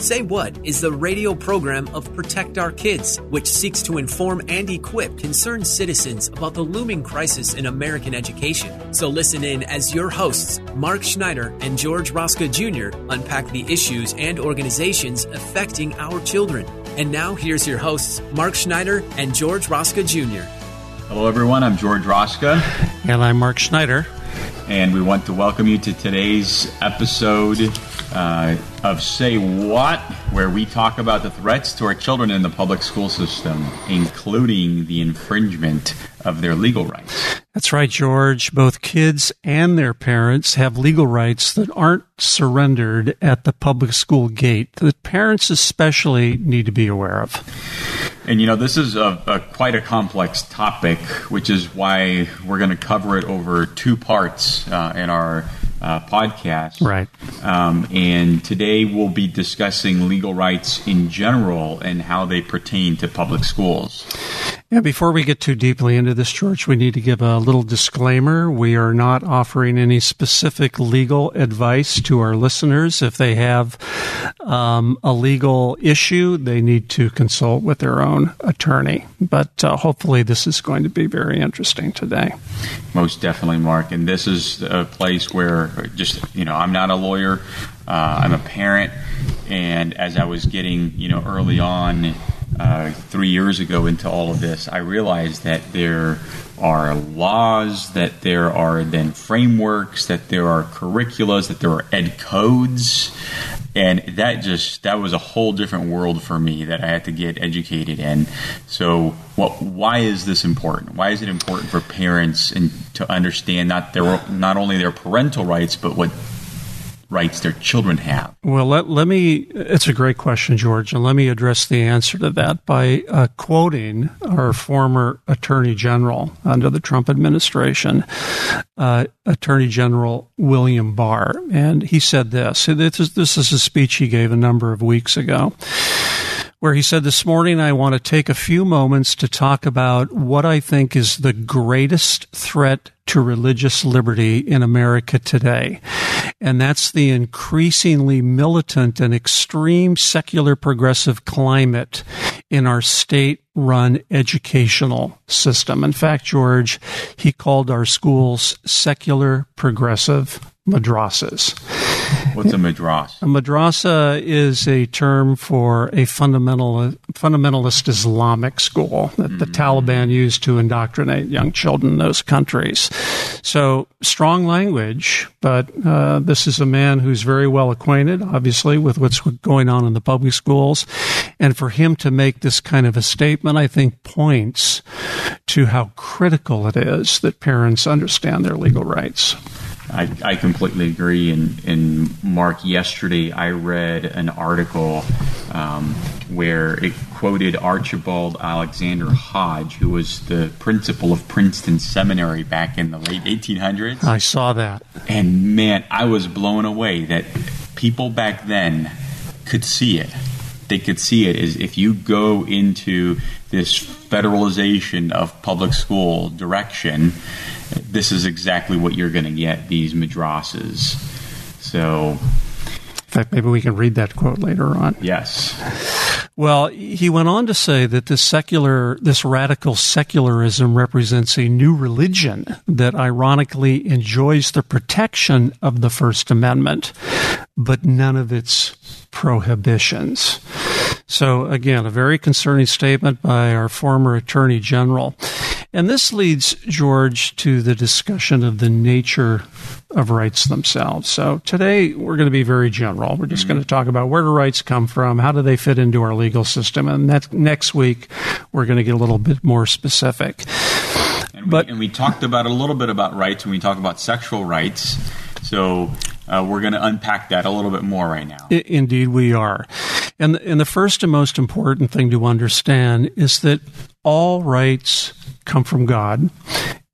Say What is the radio program of Protect Our Kids, which seeks to inform and equip concerned citizens about the looming crisis in American education. So listen in as your hosts, Mark Schneider and George Rosca Jr., unpack the issues and organizations affecting our children. And now here's your hosts, Mark Schneider and George Rosca Jr. Hello, everyone. I'm George Rosca. And I'm Mark Schneider. And we want to welcome you to today's episode uh, of Say What, where we talk about the threats to our children in the public school system, including the infringement of their legal rights. That's right, George. Both kids and their parents have legal rights that aren't surrendered at the public school gate that parents especially need to be aware of. And you know, this is a, a, quite a complex topic, which is why we're going to cover it over two parts uh, in our uh, podcast. Right. Um, and today we'll be discussing legal rights in general and how they pertain to public schools. Yeah, before we get too deeply into this, George, we need to give a little disclaimer. We are not offering any specific legal advice to our listeners. If they have um, a legal issue, they need to consult with their own attorney. But uh, hopefully, this is going to be very interesting today. Most definitely, Mark. And this is a place where just, you know, I'm not a lawyer, uh, I'm a parent. And as I was getting, you know, early on, uh, three years ago into all of this, I realized that there are laws, that there are then frameworks, that there are curriculums, that there are ed codes, and that just that was a whole different world for me that I had to get educated in. So, what? Why is this important? Why is it important for parents and to understand not their not only their parental rights, but what rights their children have? Well, let, let me, it's a great question, George, and let me address the answer to that by uh, quoting our former Attorney General under the Trump administration, uh, Attorney General William Barr. And he said this this is, this is a speech he gave a number of weeks ago where he said, This morning I want to take a few moments to talk about what I think is the greatest threat to religious liberty in America today. And that's the increasingly militant and extreme secular progressive climate in our state run educational system. In fact, George, he called our schools secular progressive madrasas. What's a madrasa? A madrasa is a term for a fundamental fundamentalist Islamic school that mm-hmm. the Taliban used to indoctrinate young children in those countries. So strong language, but uh, this is a man who's very well acquainted, obviously, with what's going on in the public schools, and for him to make this kind of a statement, I think points to how critical it is that parents understand their legal rights. I, I completely agree. And, and Mark, yesterday I read an article um, where it quoted Archibald Alexander Hodge, who was the principal of Princeton Seminary back in the late 1800s. I saw that. And man, I was blown away that people back then could see it. They could see it is if you go into this federalization of public school direction this is exactly what you're going to get these madrasas. So, in fact, maybe we can read that quote later on. Yes. Well, he went on to say that this secular, this radical secularism represents a new religion that ironically enjoys the protection of the First Amendment, but none of its prohibitions. So again, a very concerning statement by our former Attorney General. And this leads, George, to the discussion of the nature of rights themselves. So today we're going to be very general. We're just mm-hmm. going to talk about where do rights come from, how do they fit into our legal system, and that next week we're going to get a little bit more specific. And we, but and we talked about a little bit about rights when we talk about sexual rights. So uh, we're going to unpack that a little bit more right now. Indeed, we are. And, and the first and most important thing to understand is that all rights come from God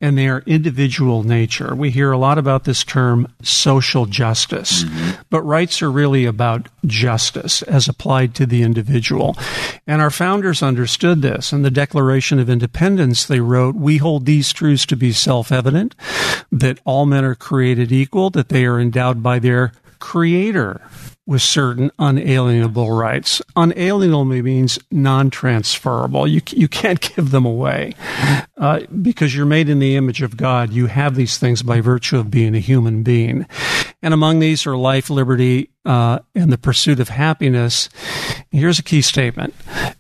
and they are individual nature. We hear a lot about this term social justice, mm-hmm. but rights are really about justice as applied to the individual. And our founders understood this. In the Declaration of Independence, they wrote, We hold these truths to be self evident, that all men are created equal, that they are endowed by their creator with certain unalienable rights. Unalienable means non-transferable. You you can't give them away uh, because you're made in the image of God. You have these things by virtue of being a human being, and among these are life, liberty, uh, and the pursuit of happiness. Here's a key statement: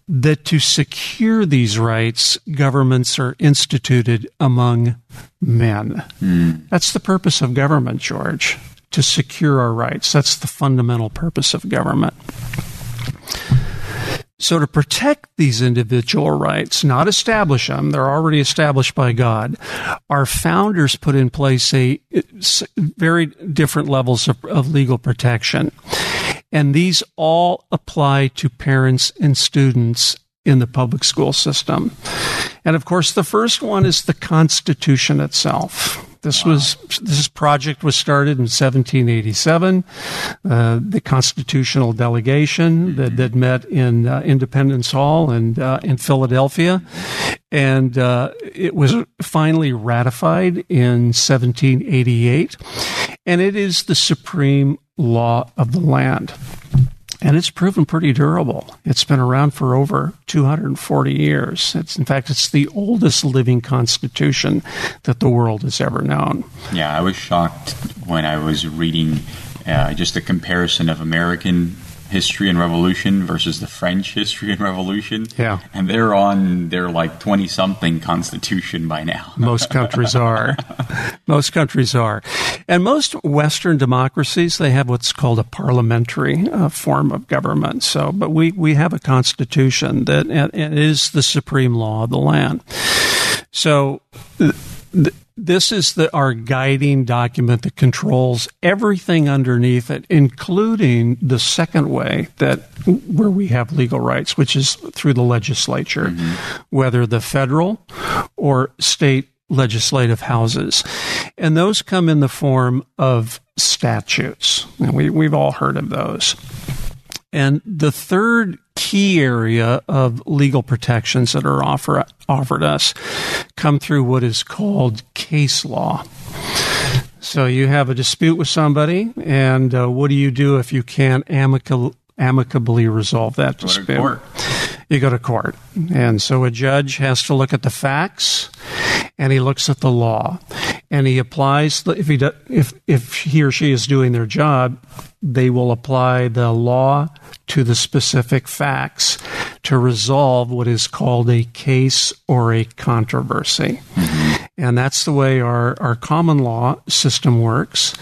that to secure these rights, governments are instituted among men. Mm. That's the purpose of government, George to secure our rights. That's the fundamental purpose of government. So, to protect these individual rights, not establish them, they're already established by God, our founders put in place a very different levels of, of legal protection. And these all apply to parents and students in the public school system. And of course, the first one is the Constitution itself. This wow. was this project was started in 1787. Uh, the constitutional delegation that, that met in uh, Independence Hall and uh, in Philadelphia, and uh, it was finally ratified in 1788, and it is the supreme law of the land and it's proven pretty durable. It's been around for over 240 years. It's in fact it's the oldest living constitution that the world has ever known. Yeah, I was shocked when I was reading uh, just a comparison of American history and revolution versus the French history and revolution. Yeah. And they're on their like 20 something constitution by now. most countries are. Most countries are. And most Western democracies, they have what's called a parliamentary uh, form of government. So, but we, we have a constitution that that is the supreme law of the land. So, th- this is the, our guiding document that controls everything underneath it, including the second way that where we have legal rights, which is through the legislature, mm-hmm. whether the federal or state legislative houses. And those come in the form of statutes. And we, we've all heard of those. And the third key area of legal protections that are offer, offered us come through what is called case law. So you have a dispute with somebody, and uh, what do you do if you can't amicably amicably resolve that dispute? You go to court. And so a judge has to look at the facts and he looks at the law and he applies if he do, if if he or she is doing their job, they will apply the law to the specific facts to resolve what is called a case or a controversy. Mm-hmm. And that's the way our, our common law system works.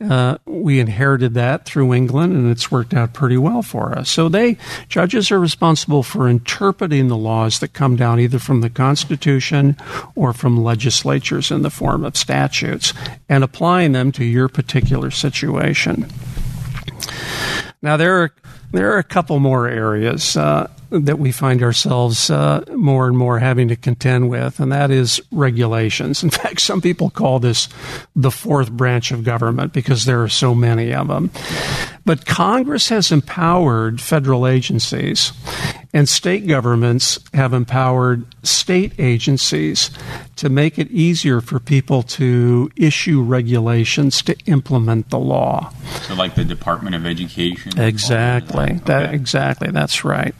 Uh, we inherited that through England, and it's worked out pretty well for us. So they judges are responsible for interpreting the laws that come down either from the Constitution or from legislatures in the form of statutes and applying them to your particular situation. Now there are there are a couple more areas uh, that we find ourselves uh, more and more having to contend with, and that is regulations. In fact, some people call this the fourth branch of government because there are so many of them. But Congress has empowered federal agencies, and state governments have empowered state agencies to make it easier for people to issue regulations to implement the law. So, like the Department of Education? Exactly. That, exactly. That's right.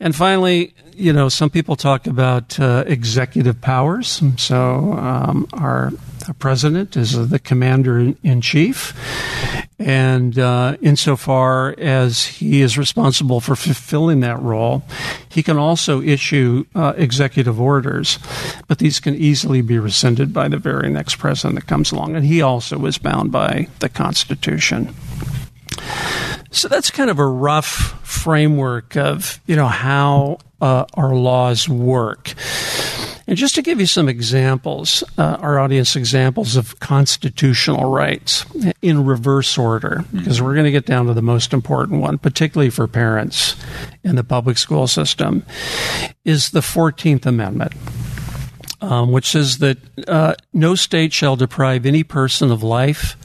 And finally, you know, some people talk about uh, executive powers. So um, our, our, president is the commander in chief, and uh, insofar as he is responsible for fulfilling that role, he can also issue uh, executive orders, but these can easily be rescinded by the very next president that comes along, and he also is bound by the Constitution. So that's kind of a rough framework of you know how uh, our laws work. And just to give you some examples, uh, our audience examples of constitutional rights in reverse order, because mm-hmm. we're going to get down to the most important one, particularly for parents in the public school system, is the 14th Amendment. um, which says that uh, no state shall deprive any person of life,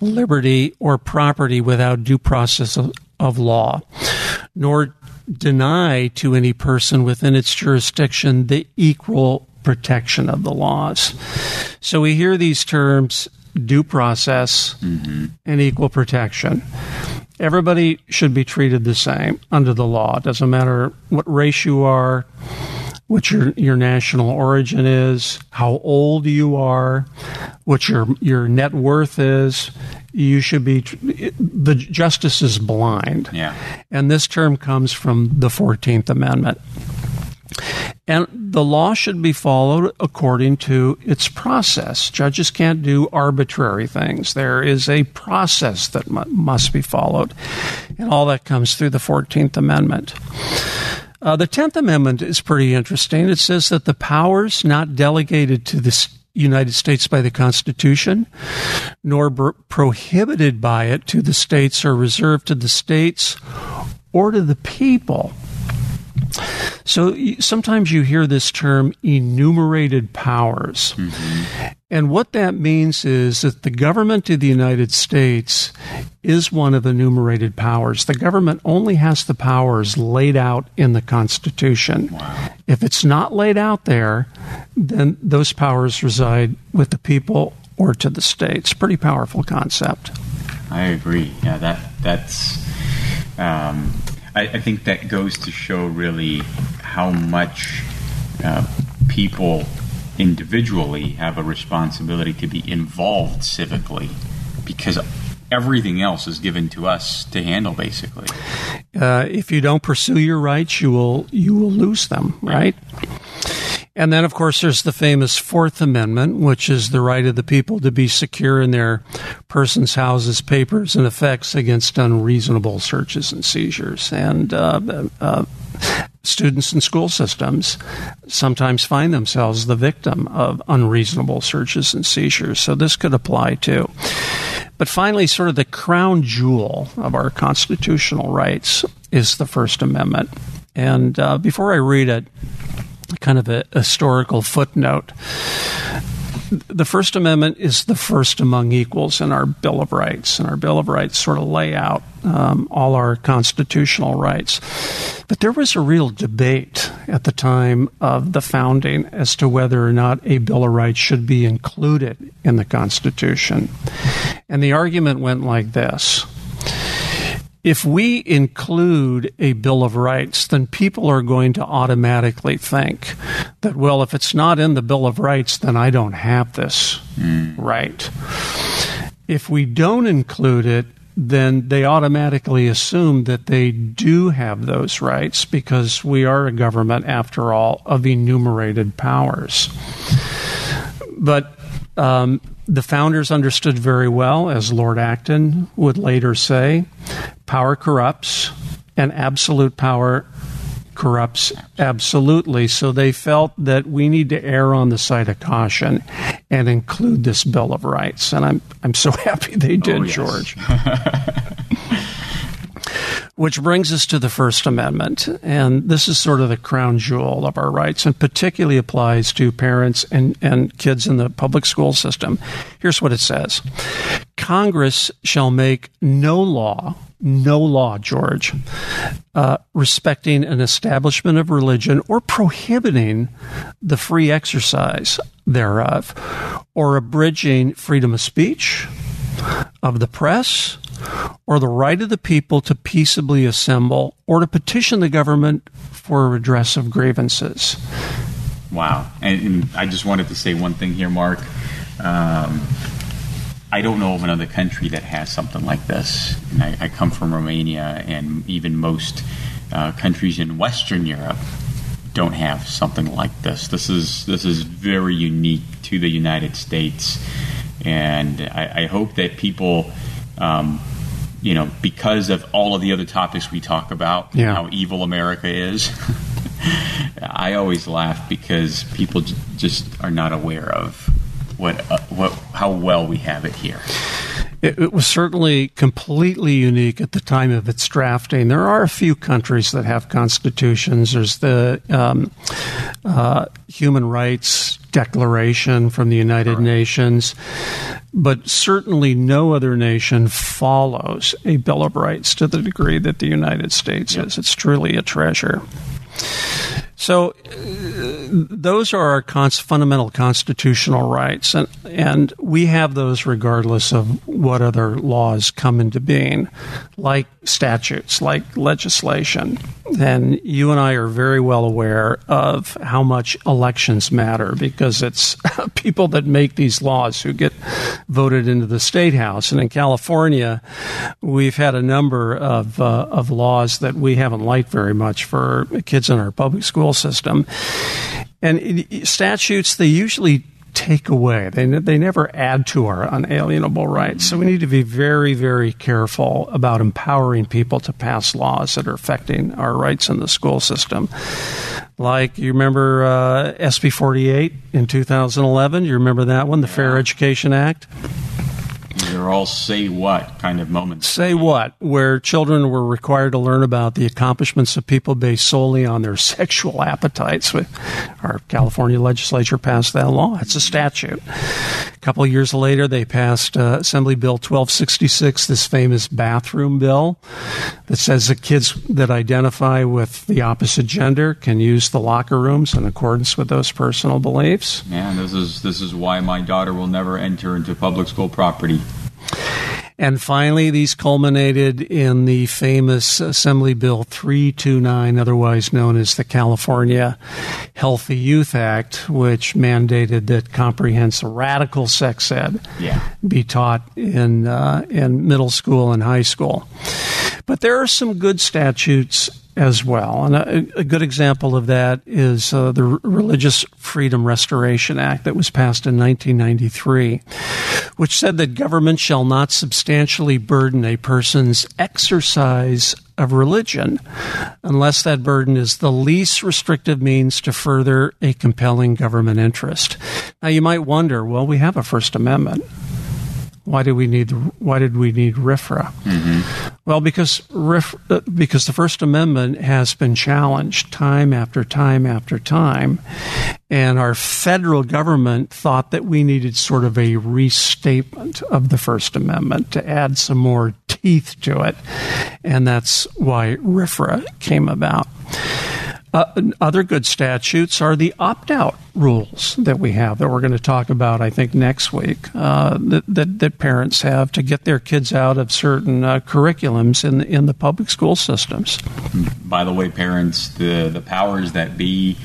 liberty, or property without due process of, of law, nor deny to any person within its jurisdiction the equal protection of the laws. So we hear these terms due process mm-hmm. and equal protection. Everybody should be treated the same under the law. It doesn't matter what race you are, what your your national origin is, how old you are, what your your net worth is. You should be the justice is blind. Yeah. And this term comes from the 14th Amendment. And the law should be followed according to its process. Judges can't do arbitrary things. There is a process that must be followed. And all that comes through the 14th Amendment. Uh, the Tenth Amendment is pretty interesting. It says that the powers not delegated to the United States by the Constitution, nor prohibited by it to the states, are reserved to the states or to the people so sometimes you hear this term enumerated powers. Mm-hmm. And what that means is that the government of the United States is one of the enumerated powers. The government only has the powers laid out in the Constitution. Wow. If it's not laid out there, then those powers reside with the people or to the states. Pretty powerful concept. I agree. Yeah, that that's um, I, I think that goes to show really how much uh, people individually have a responsibility to be involved civically because everything else is given to us to handle basically. Uh, if you don't pursue your rights you will you will lose them right and then, of course, there's the famous Fourth Amendment, which is the right of the people to be secure in their persons, houses, papers, and effects against unreasonable searches and seizures. And uh, uh, students in school systems sometimes find themselves the victim of unreasonable searches and seizures. So this could apply too. But finally, sort of the crown jewel of our constitutional rights is the First Amendment. And uh, before I read it, kind of a historical footnote. The First Amendment is the first among equals in our Bill of Rights, and our Bill of Rights sort of lay out um, all our constitutional rights. But there was a real debate at the time of the founding as to whether or not a Bill of Rights should be included in the Constitution. And the argument went like this if we include a Bill of Rights, then people are going to automatically think that, well, if it's not in the Bill of Rights, then I don't have this mm. right. If we don't include it, then they automatically assume that they do have those rights because we are a government, after all, of enumerated powers. But um, the founders understood very well, as Lord Acton would later say, power corrupts, and absolute power corrupts absolutely. So they felt that we need to err on the side of caution and include this Bill of Rights. And I'm I'm so happy they did, oh, yes. George. Which brings us to the First Amendment. And this is sort of the crown jewel of our rights and particularly applies to parents and, and kids in the public school system. Here's what it says Congress shall make no law no law, George, uh, respecting an establishment of religion or prohibiting the free exercise thereof, or abridging freedom of speech, of the press, or the right of the people to peaceably assemble or to petition the government for redress of grievances. Wow. And, and I just wanted to say one thing here, Mark. Um, I don't know of another country that has something like this. And I, I come from Romania, and even most uh, countries in Western Europe don't have something like this. This is this is very unique to the United States, and I, I hope that people um, you know, because of all of the other topics we talk about, yeah. how evil America is. I always laugh because people j- just are not aware of what uh, what how well we have it here. It, it, was certainly completely unique at the time of its drafting. There are a few countries that have constitutions. There's the um, uh, human rights declaration from the United right. Nations, but certainly no other nation follows a Bill of Rights to the degree that the United States yep. is. It's truly a treasure. So, uh, those are our cons- fundamental constitutional rights, and, and we have those regardless of what other laws come into being, like statutes, like legislation. And you and I are very well aware of how much elections matter because it's people that make these laws who get voted into the state house. And in California, we've had a number of uh, of laws that we haven't liked very much for kids in our public school system. And statutes, they usually take away. They, they never add to our unalienable rights. So we need to be very, very careful about empowering people to pass laws that are affecting our rights in the school system. Like, you remember uh, SB 48 in 2011? You remember that one, the Fair Education Act? They're all say what kind of moments. Say what, where children were required to learn about the accomplishments of people based solely on their sexual appetites. Our California legislature passed that law. It's a statute. Couple years later, they passed uh, Assembly Bill 1266, this famous bathroom bill that says that kids that identify with the opposite gender can use the locker rooms in accordance with those personal beliefs. Yeah, this is this is why my daughter will never enter into public school property. And finally, these culminated in the famous Assembly Bill 329, otherwise known as the California Healthy Youth Act, which mandated that comprehensive radical sex ed yeah. be taught in, uh, in middle school and high school. But there are some good statutes as well. And a, a good example of that is uh, the Religious Freedom Restoration Act that was passed in 1993, which said that government shall not substantially burden a person's exercise of religion unless that burden is the least restrictive means to further a compelling government interest. Now you might wonder, well, we have a First Amendment. Why did we need Why did we need RFRA? Mm-hmm. Well, because RIF, because the First Amendment has been challenged time after time after time, and our federal government thought that we needed sort of a restatement of the First Amendment to add some more teeth to it, and that's why RFRA came about. Uh, other good statutes are the opt out rules that we have that we're going to talk about, I think, next week uh, that, that, that, parents have to get their kids out of certain uh, curriculums in the, in the public school systems. By the way, parents, the, the powers that be,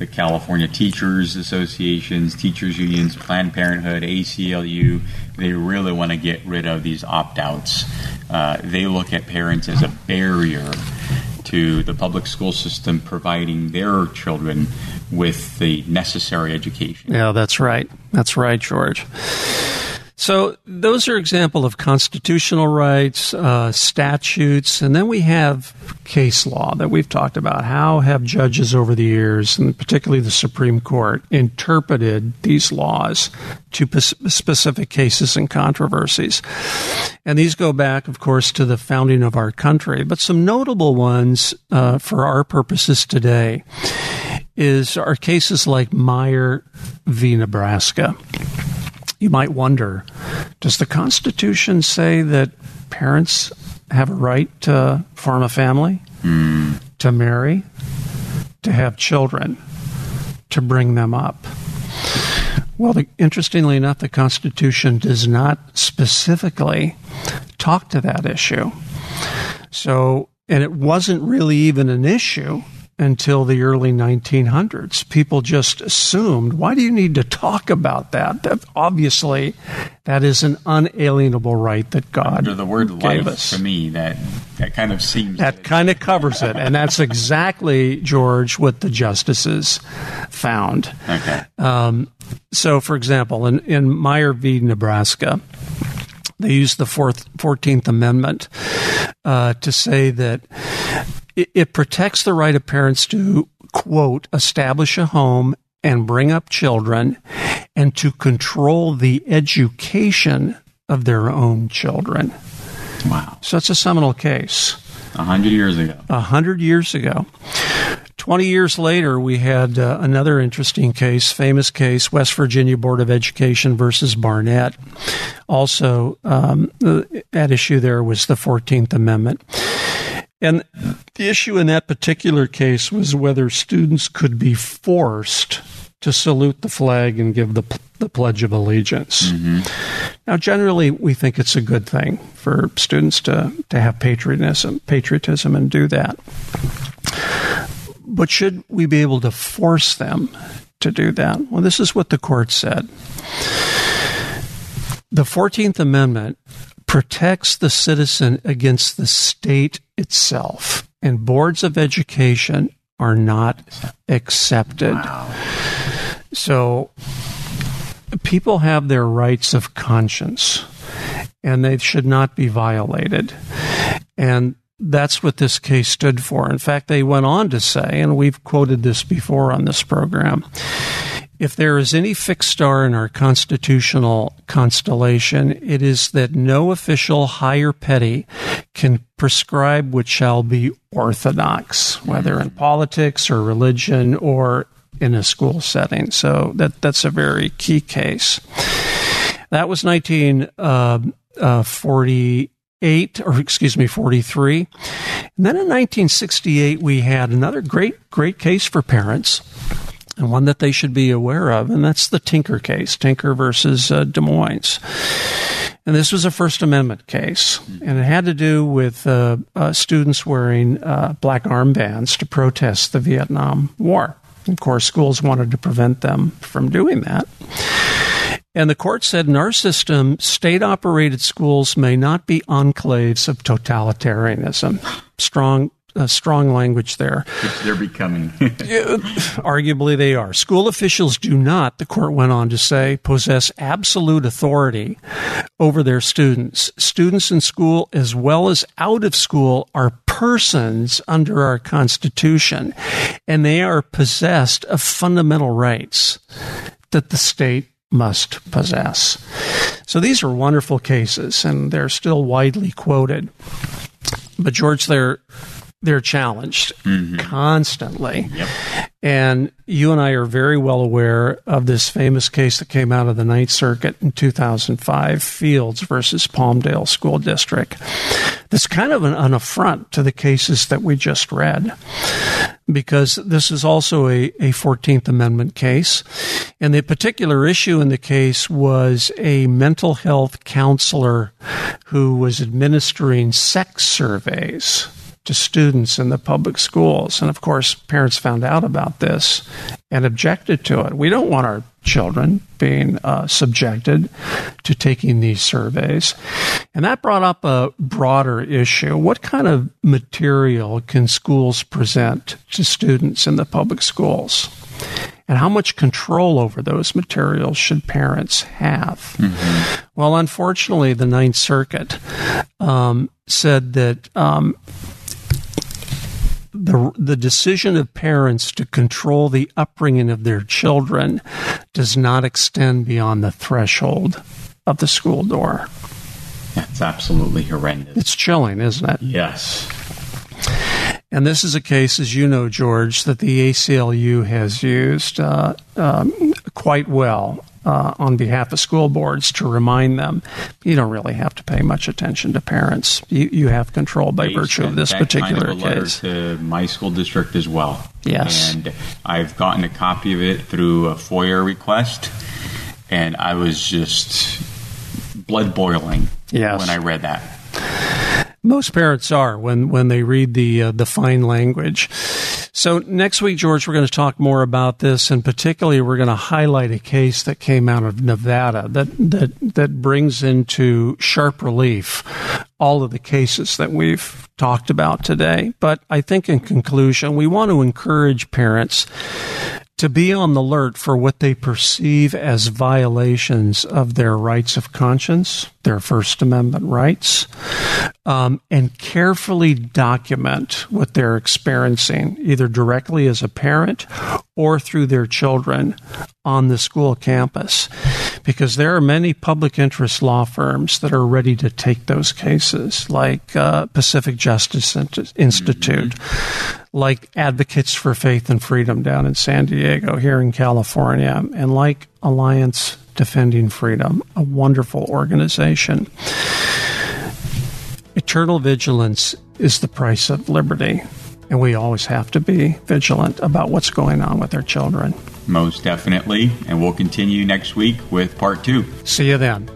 the California Teachers Associations, Teachers Unions, Planned Parenthood, ACLU, they really want to get rid of these opt outs. Uh, they look at parents as a barrier to the public school system providing their children with the necessary education. Yeah, that's right. That's right, George. So those are example of constitutional rights, uh, statutes, and then we have case law that we've talked about. How have judges over the years, and particularly the Supreme Court, interpreted these laws to specific cases and controversies? And these go back, of course, to the founding of our country. But some notable ones uh, for our purposes today is are cases like Meyer v. Nebraska you might wonder does the Constitution say that parents have a right to form a family, mm. to marry, to have children, to bring them up? Well, the, interestingly enough, the Constitution does not specifically talk to that issue. So, and it wasn't really even an issue until the early 1900s. People just assumed, why do you need to talk about that? that obviously, that is an unalienable right that God Under the word gave life, us. to me, that, that kind of seems... That kind of covers it. And that's exactly, George, what the justices found. Okay. Um, so, for example, in, in Meyer v. Nebraska, they used the fourth, 14th Amendment uh, to say that it, it protects the right of parents to, quote, establish a home and bring up children and to control the education of their own children. Wow. So it's a seminal case. A hundred years ago. A hundred years ago. 20 years later, we had uh, another interesting case, famous case, West Virginia Board of Education versus Barnette. Also, um, at issue there was the 14th Amendment. And the issue in that particular case was whether students could be forced to salute the flag and give the, the Pledge of Allegiance. Mm-hmm. Now, generally, we think it's a good thing for students to, to have patriotism, patriotism and do that. But should we be able to force them to do that? Well, this is what the court said. The 14th Amendment protects the citizen against the state itself, and boards of education are not accepted. Wow. So people have their rights of conscience and they should not be violated. And that's what this case stood for. In fact, they went on to say, and we've quoted this before on this program if there is any fixed star in our constitutional constellation, it is that no official, high or petty, can prescribe what shall be orthodox, whether in politics or religion or in a school setting. So that that's a very key case. That was 1948, uh, uh, or excuse me, 43. And then in 1968, we had another great, great case for parents and one that they should be aware of, and that's the Tinker case, Tinker versus uh, Des Moines. And this was a First Amendment case, and it had to do with uh, uh, students wearing uh, black armbands to protest the Vietnam War. Of course, schools wanted to prevent them from doing that. And the court said in our system, state operated schools may not be enclaves of totalitarianism. Strong uh, strong language there. Which they're becoming. Arguably, they are. School officials do not, the court went on to say, possess absolute authority over their students. Students in school, as well as out of school, are persons under our Constitution, and they are possessed of fundamental rights that the state must possess. So these are wonderful cases, and they're still widely quoted. But George, they're they're challenged mm-hmm. constantly. Yep. And you and I are very well aware of this famous case that came out of the Ninth Circuit in 2005, Fields versus Palmdale School District. That's kind of an, an affront to the cases that we just read, because this is also a, a 14th Amendment case. And the particular issue in the case was a mental health counselor who was administering sex surveys to students in the public schools. And of course, parents found out about this and objected to it. We don't want our children being uh, subjected to taking these surveys. And that brought up a broader issue. What kind of material can schools present to students in the public schools? And how much control over those materials should parents have? Mm-hmm. Well, unfortunately, the Ninth Circuit um, said that um, the the decision of parents to control the upbringing of their children does not extend beyond the threshold of the school door. That's absolutely horrendous. It's chilling, isn't it? Yes. And this is a case, as you know, George, that the ACLU has used uh, um, quite well uh, on behalf of school boards to remind them you don't really have to pay much attention to parents. You, you have control by they virtue of this particular kind of case. To my school district as well. Yes, and I've gotten a copy of it through a FOIA request, and I was just blood boiling yes. when I read that. Most parents are when when they read the uh, the fine language. So next week, George, we're going to talk more about this, and particularly we're going to highlight a case that came out of Nevada that that that brings into sharp relief all of the cases that we've talked about today. But I think in conclusion, we want to encourage parents to be on the alert for what they perceive as violations of their rights of conscience, their First Amendment rights, um, and carefully document what they're experiencing, either directly as a parent or through their children on the school campus. Because there are many public interest law firms that are ready to take those cases, like uh, Pacific Justice Institute. Mm-hmm like Advocates for Faith and Freedom down in San Diego, here in California, and like Alliance Defending Freedom, a wonderful organization. Eternal vigilance is the price of liberty, and we always have to be vigilant about what's going on with our children. Most definitely. And we'll continue next week with part two. See you then.